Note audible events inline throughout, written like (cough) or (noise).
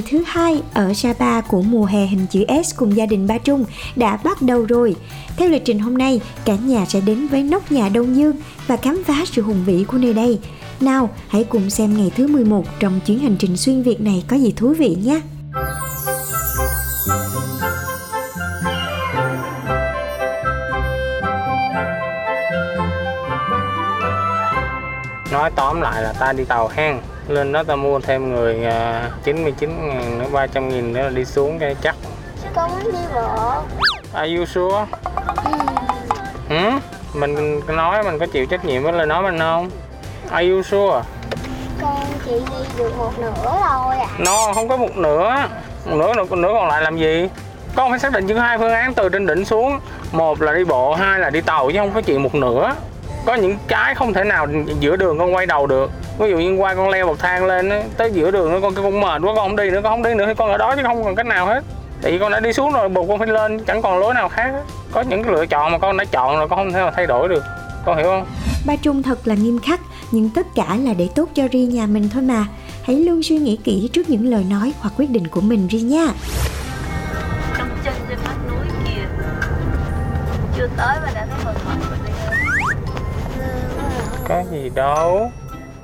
Ngày thứ hai ở Sapa của mùa hè hình chữ S cùng gia đình Ba Trung đã bắt đầu rồi. Theo lịch trình hôm nay, cả nhà sẽ đến với nóc nhà Đông Dương và khám phá sự hùng vĩ của nơi đây. Nào, hãy cùng xem ngày thứ 11 trong chuyến hành trình xuyên Việt này có gì thú vị nhé. nói tóm lại là ta đi tàu hang lên đó ta mua thêm người à, 99 ngàn nữa 300 nghìn nữa là đi xuống cái chắc chứ con muốn đi bộ Are you sure? Ừ? Mình nói mình có chịu trách nhiệm với lời nói mình không? Are you sure? con chỉ đi được một nửa thôi à Nó không có một nửa Một nửa, một nửa còn lại làm gì? Con phải xác định những hai phương án từ trên đỉnh xuống Một là đi bộ, hai là đi tàu chứ không có chuyện một nửa Có những cái không thể nào giữa đường con quay đầu được Ví dụ như qua con leo bậc thang lên á, tới giữa đường nó con con mệt quá con không đi nữa con không đi nữa thì con ở đó chứ không còn cách nào hết tại vì con đã đi xuống rồi buộc con phải lên chẳng còn lối nào khác hết. có những cái lựa chọn mà con đã chọn rồi con không thể nào thay đổi được con hiểu không Ba Trung thật là nghiêm khắc, nhưng tất cả là để tốt cho riêng nhà mình thôi mà. Hãy luôn suy nghĩ kỹ trước những lời nói hoặc quyết định của mình riêng nha. trong chân trên vách núi kìa chưa tới mà đã thấy có gì đâu.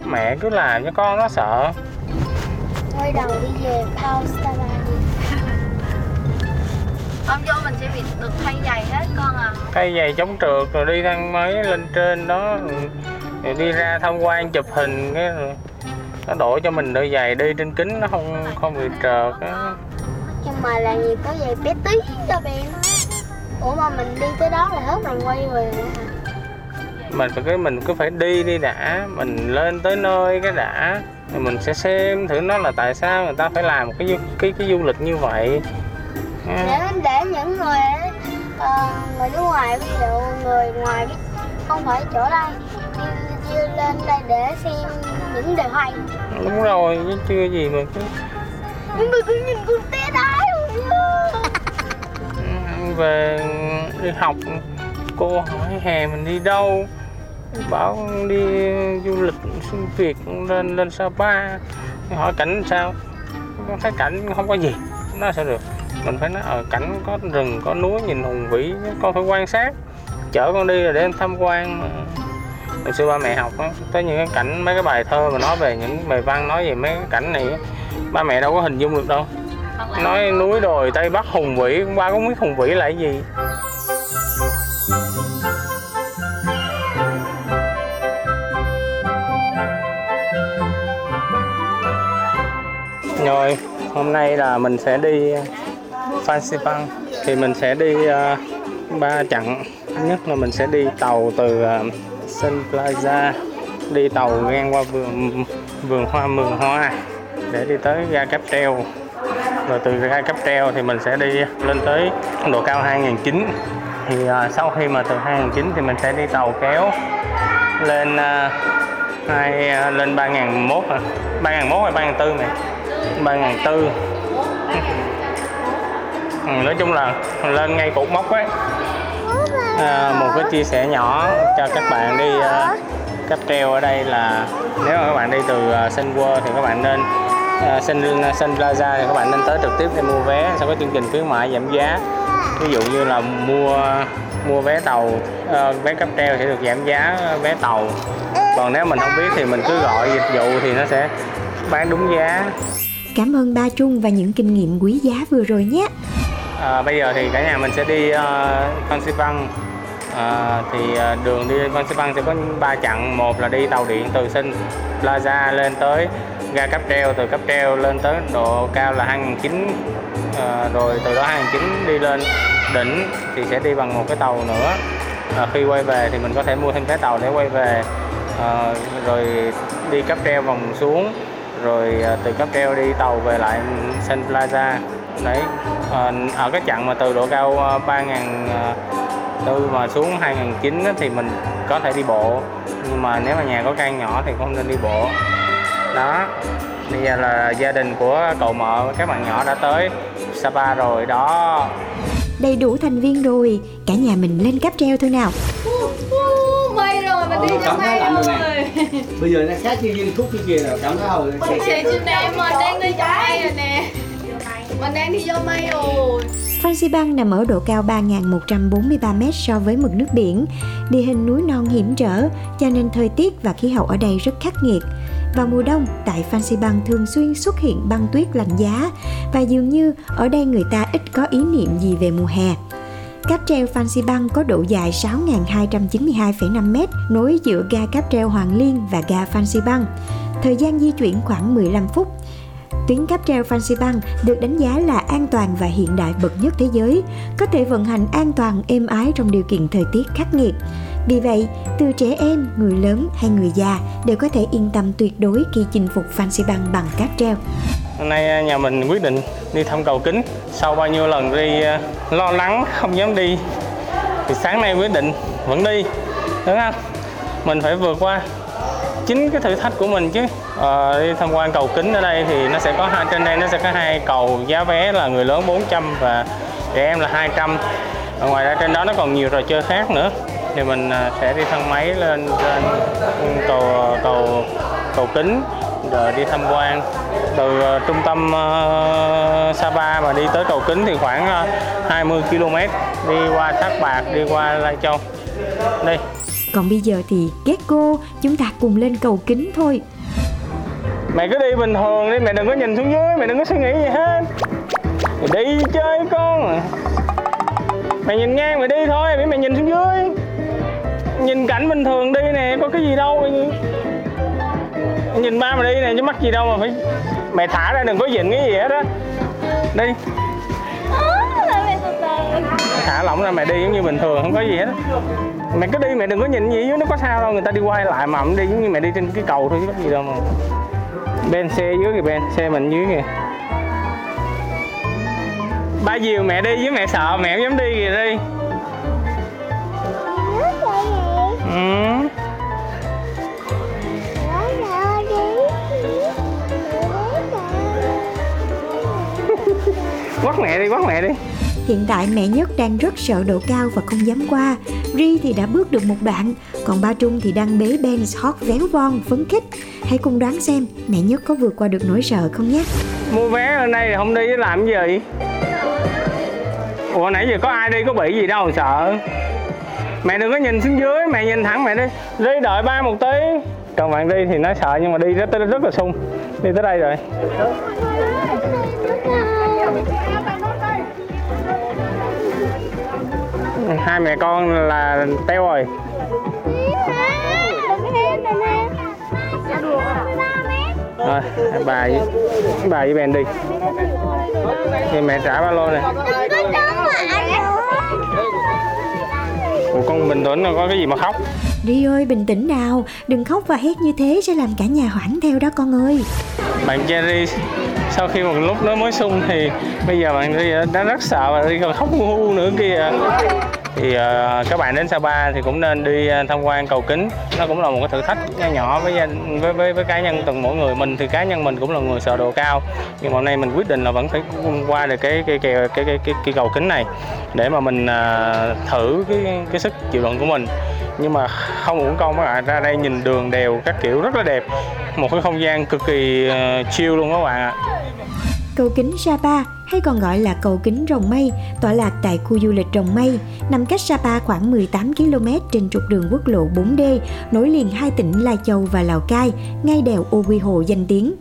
Mẹ cứ làm cho con nó sợ. Quay đầu đi về đi (laughs) ông vô mình sẽ bị được thay giày hết con à. Cây giày chống trượt rồi đi thang máy lên trên đó. Rồi đi ra tham quan chụp hình cái rồi nó đổi cho mình đôi giày đi trên kính nó không không bị trượt á. Nhưng mà là gì có giày bé tí cho bé. Ủa mà mình đi tới đó là hết rồi quay về hả mình phải cái mình cứ phải đi đi đã. Mình lên tới nơi cái đã. Rồi mình sẽ xem thử nó là tại sao người ta phải làm cái du, cái cái du lịch như vậy. Để để những người ờ, người nước ngoài ví dụ người ngoài biết không phải chỗ đây đi, lên đây để xem những điều hay. Đúng rồi chứ chưa gì mà cứ nhưng mà cứ nhìn con té đái (laughs) về đi học cô hỏi hè mình đi đâu bảo đi du lịch xuyên việt lên lên sapa. Hỏi cảnh sao? Con thấy cảnh không có gì nó sao được. Mình phải nói ở cảnh có rừng có núi nhìn hùng vĩ con phải quan sát. Chở con đi là để tham quan mà. hồi xưa ba mẹ học á tới những cái cảnh mấy cái bài thơ mà nói về những bài văn nói về mấy cái cảnh này ba mẹ đâu có hình dung được đâu. Nói núi đồi tây bắc hùng vĩ ba cũng biết hùng vĩ là cái gì rồi. Hôm nay là mình sẽ đi ờ, Phan Bang thì mình sẽ đi ba ba chặng. Thứ nhất là mình sẽ đi tàu từ uh, Sun Plaza đi tàu ngang qua vườn vườn hoa mường hoa để đi tới ga cáp treo. Rồi từ ga cáp treo thì mình sẽ đi lên tới độ cao 2009 thì uh, sau khi mà từ 2009 thì mình sẽ đi tàu kéo lên uh, hai uh, lên 3001 à. 3001 hay 3004 này 3004 ừ, nói chung là lên ngay cột mốc ấy. À, một cái chia sẻ nhỏ cho các bạn đi à, uh, cáp treo ở đây là nếu mà các bạn đi từ uh, Sun World thì các bạn nên uh, Sun, Sun Plaza thì các bạn nên tới trực tiếp để mua vé sau có chương trình khuyến mại giảm giá. Ví dụ như là mua mua vé tàu uh, vé cáp treo sẽ được giảm giá vé tàu. Còn nếu mình không biết thì mình cứ gọi dịch vụ thì nó sẽ bán đúng giá. Cảm ơn Ba Trung và những kinh nghiệm quý giá vừa rồi nhé. À, bây giờ thì cả nhà mình sẽ đi uh, Phan Xi Păng. À, thì uh, đường đi Phan Xi Păng sẽ có ba chặng. Một là đi tàu điện từ Sinh Plaza lên tới ga cáp treo từ cáp treo lên tới độ cao là 2009 à, ờ, rồi từ đó 2009 đi lên đỉnh thì sẽ đi bằng một cái tàu nữa. À, khi quay về thì mình có thể mua thêm cái tàu để quay về. À, rồi đi cáp treo vòng xuống rồi à, từ cáp treo đi tàu về lại Sun Plaza. Đấy à, ở cái chặng mà từ độ cao 3.000 tư mà xuống 2009 thì mình có thể đi bộ. Nhưng mà nếu mà nhà có căn nhỏ thì không nên đi bộ. Đó bây giờ là gia đình của cậu mợ các bạn nhỏ đã tới Sapa rồi đó. Đầy đủ thành viên rồi cả nhà mình lên cáp treo thôi nào đi cảm thấy lạnh rồi nè. bây giờ nó khác như viên thuốc kia kia rồi cảm thấy hồi chị chị này mình đang đi cho may rồi nè mình đang đi vô may rồi Fansipan Bang nằm ở độ cao 3.143m so với mực nước biển, địa hình núi non hiểm trở, cho nên thời tiết và khí hậu ở đây rất khắc nghiệt. Vào mùa đông, tại Fansipan thường xuyên xuất hiện băng tuyết lạnh giá và dường như ở đây người ta ít có ý niệm gì về mùa hè. Cáp treo Fansipan Bang có độ dài 6.292,5 m nối giữa ga cáp treo Hoàng Liên và ga Fansipan Bang. Thời gian di chuyển khoảng 15 phút, Tuyến cáp treo Fancy Bang được đánh giá là an toàn và hiện đại bậc nhất thế giới, có thể vận hành an toàn êm ái trong điều kiện thời tiết khắc nghiệt. Vì vậy, từ trẻ em, người lớn hay người già đều có thể yên tâm tuyệt đối khi chinh phục Fancy Bang bằng cáp treo. Hôm nay à, nhà mình quyết định đi thăm cầu kính. Sau bao nhiêu lần đi à, lo lắng không dám đi, thì sáng nay quyết định vẫn đi, đúng không? Mình phải vượt qua chính cái thử thách của mình chứ à, đi tham quan cầu kính ở đây thì nó sẽ có hai trên đây nó sẽ có hai cầu giá vé là người lớn 400 và trẻ em là 200 và ngoài ra trên đó nó còn nhiều trò chơi khác nữa thì mình à, sẽ đi thang máy lên trên cầu cầu cầu kính rồi đi tham quan từ uh, trung tâm uh, Sapa mà đi tới cầu kính thì khoảng uh, 20 km đi qua Thác Bạc đi qua Lai Châu đây còn bây giờ thì ghét cô, chúng ta cùng lên cầu kính thôi. Mẹ cứ đi bình thường đi, mẹ đừng có nhìn xuống dưới, mẹ đừng có suy nghĩ gì hết. Mẹ đi chơi con. Mẹ nhìn ngang mẹ đi thôi, mẹ nhìn xuống dưới. Nhìn cảnh bình thường đi nè, có cái gì đâu. Nhìn ba mà đi nè, chứ mắc gì đâu mà phải mẹ thả ra đừng có dịnh cái gì hết á. Đi. Thả lỏng ra mẹ đi giống như bình thường, không có gì hết mẹ cứ đi mẹ đừng có nhìn gì dưới nó có sao đâu người ta đi quay lại mà đi giống như mẹ đi trên cái cầu thôi chứ có gì đâu mà bên xe dưới kìa bên xe mình dưới kìa ba diều mẹ đi với mẹ sợ mẹ không dám đi kìa đi mẹ đi quắt mẹ đi. Hiện tại mẹ Nhất đang rất sợ độ cao và không dám qua. Ri thì đã bước được một đoạn Còn ba Trung thì đang bế Benz hót véo von, phấn khích. Hãy cùng đoán xem mẹ Nhất có vượt qua được nỗi sợ không nhé. Mua vé lên đây không đi làm gì? Ủa nãy giờ có ai đi có bị gì đâu sợ. Mẹ đừng có nhìn xuống dưới, mẹ nhìn thẳng mẹ đi. Ri đợi ba một tí. Còn bạn đi thì nó sợ nhưng mà đi rất, rất là sung. Đi tới đây rồi hai mẹ con là teo rồi. Rồi bà với bà với Ben đi. Thì mẹ trả ba lô này. Ủa con bình tĩnh có cái gì mà khóc? Đi ơi bình tĩnh nào. Đừng khóc và hét như thế sẽ làm cả nhà hoảng theo đó con ơi. Bạn Jerry sau khi một lúc nó mới sung thì bây giờ bạn đi đã rất sợ và đi còn khóc ngu nữa kìa thì uh, các bạn đến Sapa thì cũng nên đi ờ, tham quan cầu kính. Nó cũng là một cái thử thách nhỏ nhỏ với với với, với cá nhân từng mỗi người. Mình thì cá nhân mình cũng là người sợ độ cao nhưng mà hôm nay mình quyết định là vẫn phải qua được cái cái cái cái cái, cái, cái cầu kính này để mà mình uh, thử cái cái sức chịu đựng của mình. Nhưng mà không uổng công các bạn ra đây nhìn đường đều các kiểu rất là đẹp. Một cái không gian cực kỳ uh, chill luôn các bạn ạ. Cầu kính Sapa hay còn gọi là cầu kính Rồng Mây tọa lạc tại khu du lịch Rồng Mây, nằm cách Sapa khoảng 18 km trên trục đường quốc lộ 4D nối liền hai tỉnh Lai Châu và Lào Cai, ngay đèo Ô Quy Hồ danh tiếng.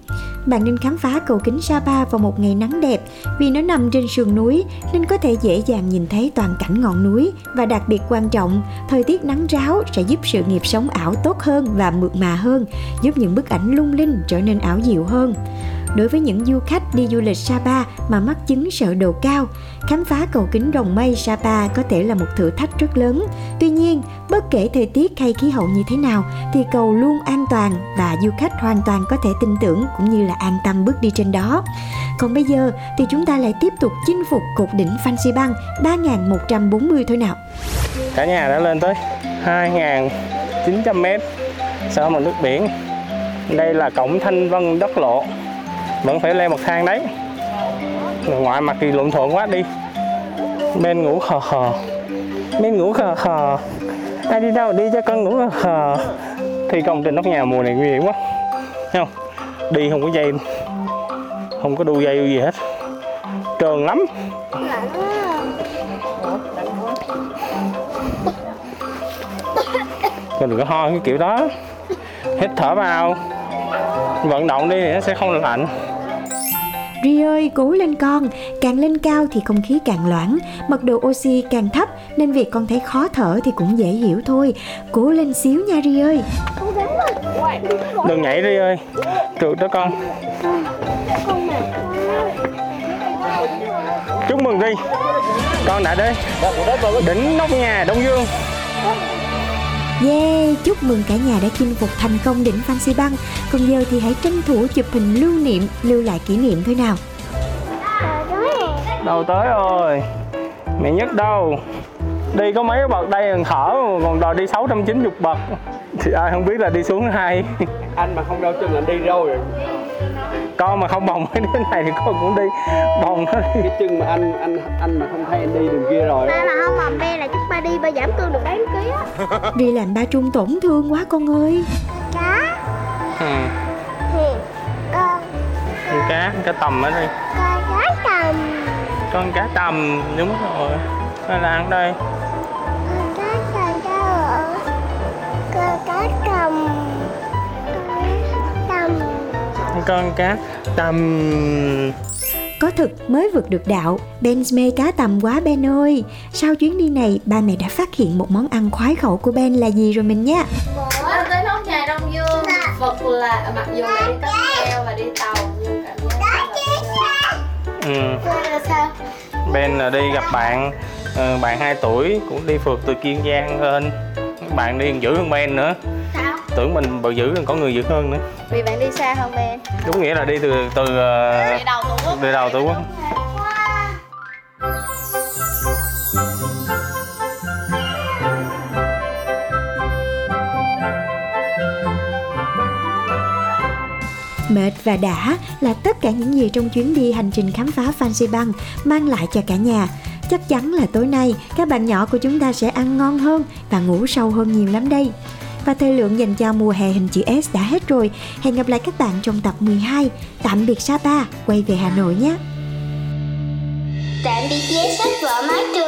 Bạn nên khám phá cầu kính Sapa vào một ngày nắng đẹp vì nó nằm trên sườn núi nên có thể dễ dàng nhìn thấy toàn cảnh ngọn núi và đặc biệt quan trọng, thời tiết nắng ráo sẽ giúp sự nghiệp sống ảo tốt hơn và mượt mà hơn, giúp những bức ảnh lung linh trở nên ảo diệu hơn. Đối với những du khách đi du lịch Sapa mà mắc chứng sợ độ cao, khám phá cầu kính rồng mây Sapa có thể là một thử thách rất lớn. Tuy nhiên, bất kể thời tiết hay khí hậu như thế nào thì cầu luôn an toàn và du khách hoàn toàn có thể tin tưởng cũng như là an tâm bước đi trên đó. Còn bây giờ thì chúng ta lại tiếp tục chinh phục cột đỉnh Phan Xi Băng 3140 thôi nào. Cả nhà đã lên tới 2.900 mét sau mặt nước biển. Đây là cổng Thanh Vân Đất Lộ. Vẫn phải leo một thang đấy. Ngoại mặt thì lộn thuận quá, đi. Bên ngủ khờ khờ. Bên ngủ khờ khờ. Ai đi đâu, đi cho con ngủ khờ khờ. Thi công trên nóc nhà mùa này nguy hiểm quá. Thấy không? Đi không có dây. Không có đu dây gì hết. Trơn lắm. Mình đừng có ho cái kiểu đó. Hít thở vào. Vận động đi thì nó sẽ không lạnh. Ri ơi, cố lên con, càng lên cao thì không khí càng loãng, mật độ oxy càng thấp nên việc con thấy khó thở thì cũng dễ hiểu thôi. Cố lên xíu nha Ri ơi. Đừng nhảy Ri ơi. Trượt đó con. Chúc mừng Ri Con đã đến đỉnh nóc nhà Đông Dương. Yeah, chúc mừng cả nhà đã chinh phục thành công đỉnh Phan Xi Băng. Còn giờ thì hãy tranh thủ chụp hình lưu niệm, lưu lại kỷ niệm thôi nào. Đâu tới rồi. Mẹ nhất đâu? Đi có mấy bậc đây còn thở Còn đòi đi 690 bậc. Thì ai không biết là đi xuống hay. Anh mà không đau chân là anh đi rồi. Con mà không bồng cái đứa này thì con cũng đi Bồng nó đi. Cái chân mà anh anh anh mà không thấy anh đi đường kia rồi. Ba mà không ba đi Ri làm ba Trung tổn thương quá con ơi. Cá. Ừ. thì con Con cá, cá tầm ở đây. Con cá tầm. Con cá tầm, đúng rồi. Nó là ăn đây. Con cá tầm đâu? Ạ Con cá tầm. Tầm. Con cá tầm Có thực mới vượt được đạo, Ben mê cá tầm quá Ben ơi. Sau chuyến đi này, ba mẹ đã phát hiện một món ăn khoái khẩu của Ben là gì rồi mình nhé. Lên tới nóc nhà Đông Dương? Vật là mặc dù là đi cáp treo và đi tàu nhưng cảm giác là ừ. Ben là đi gặp bạn ờ, Bạn 2 tuổi cũng đi phượt từ Kiên Giang lên. Bạn đi dữ hơn Ben nữa Tưởng mình bự dữ còn có người dữ hơn nữa. Vì bạn đi xa hơn Ben Đúng nghĩa là đi từ từ ờ, Đi đầu Tổ quốc. từ đầu Tổ quốc. Mệt và đã là tất cả những gì trong chuyến đi hành trình khám phá Phan Xi Băng mang lại cho cả nhà. Chắc chắn là tối nay các bạn nhỏ của chúng ta sẽ ăn ngon hơn và ngủ sâu hơn nhiều lắm đây. Và thời lượng dành cho mùa hè hình chữ S đã hết rồi. Hẹn gặp lại các bạn trong tập 12. Tạm biệt Sapa, quay về Hà Nội nhé. Tạm biệt vé sách vở mái trường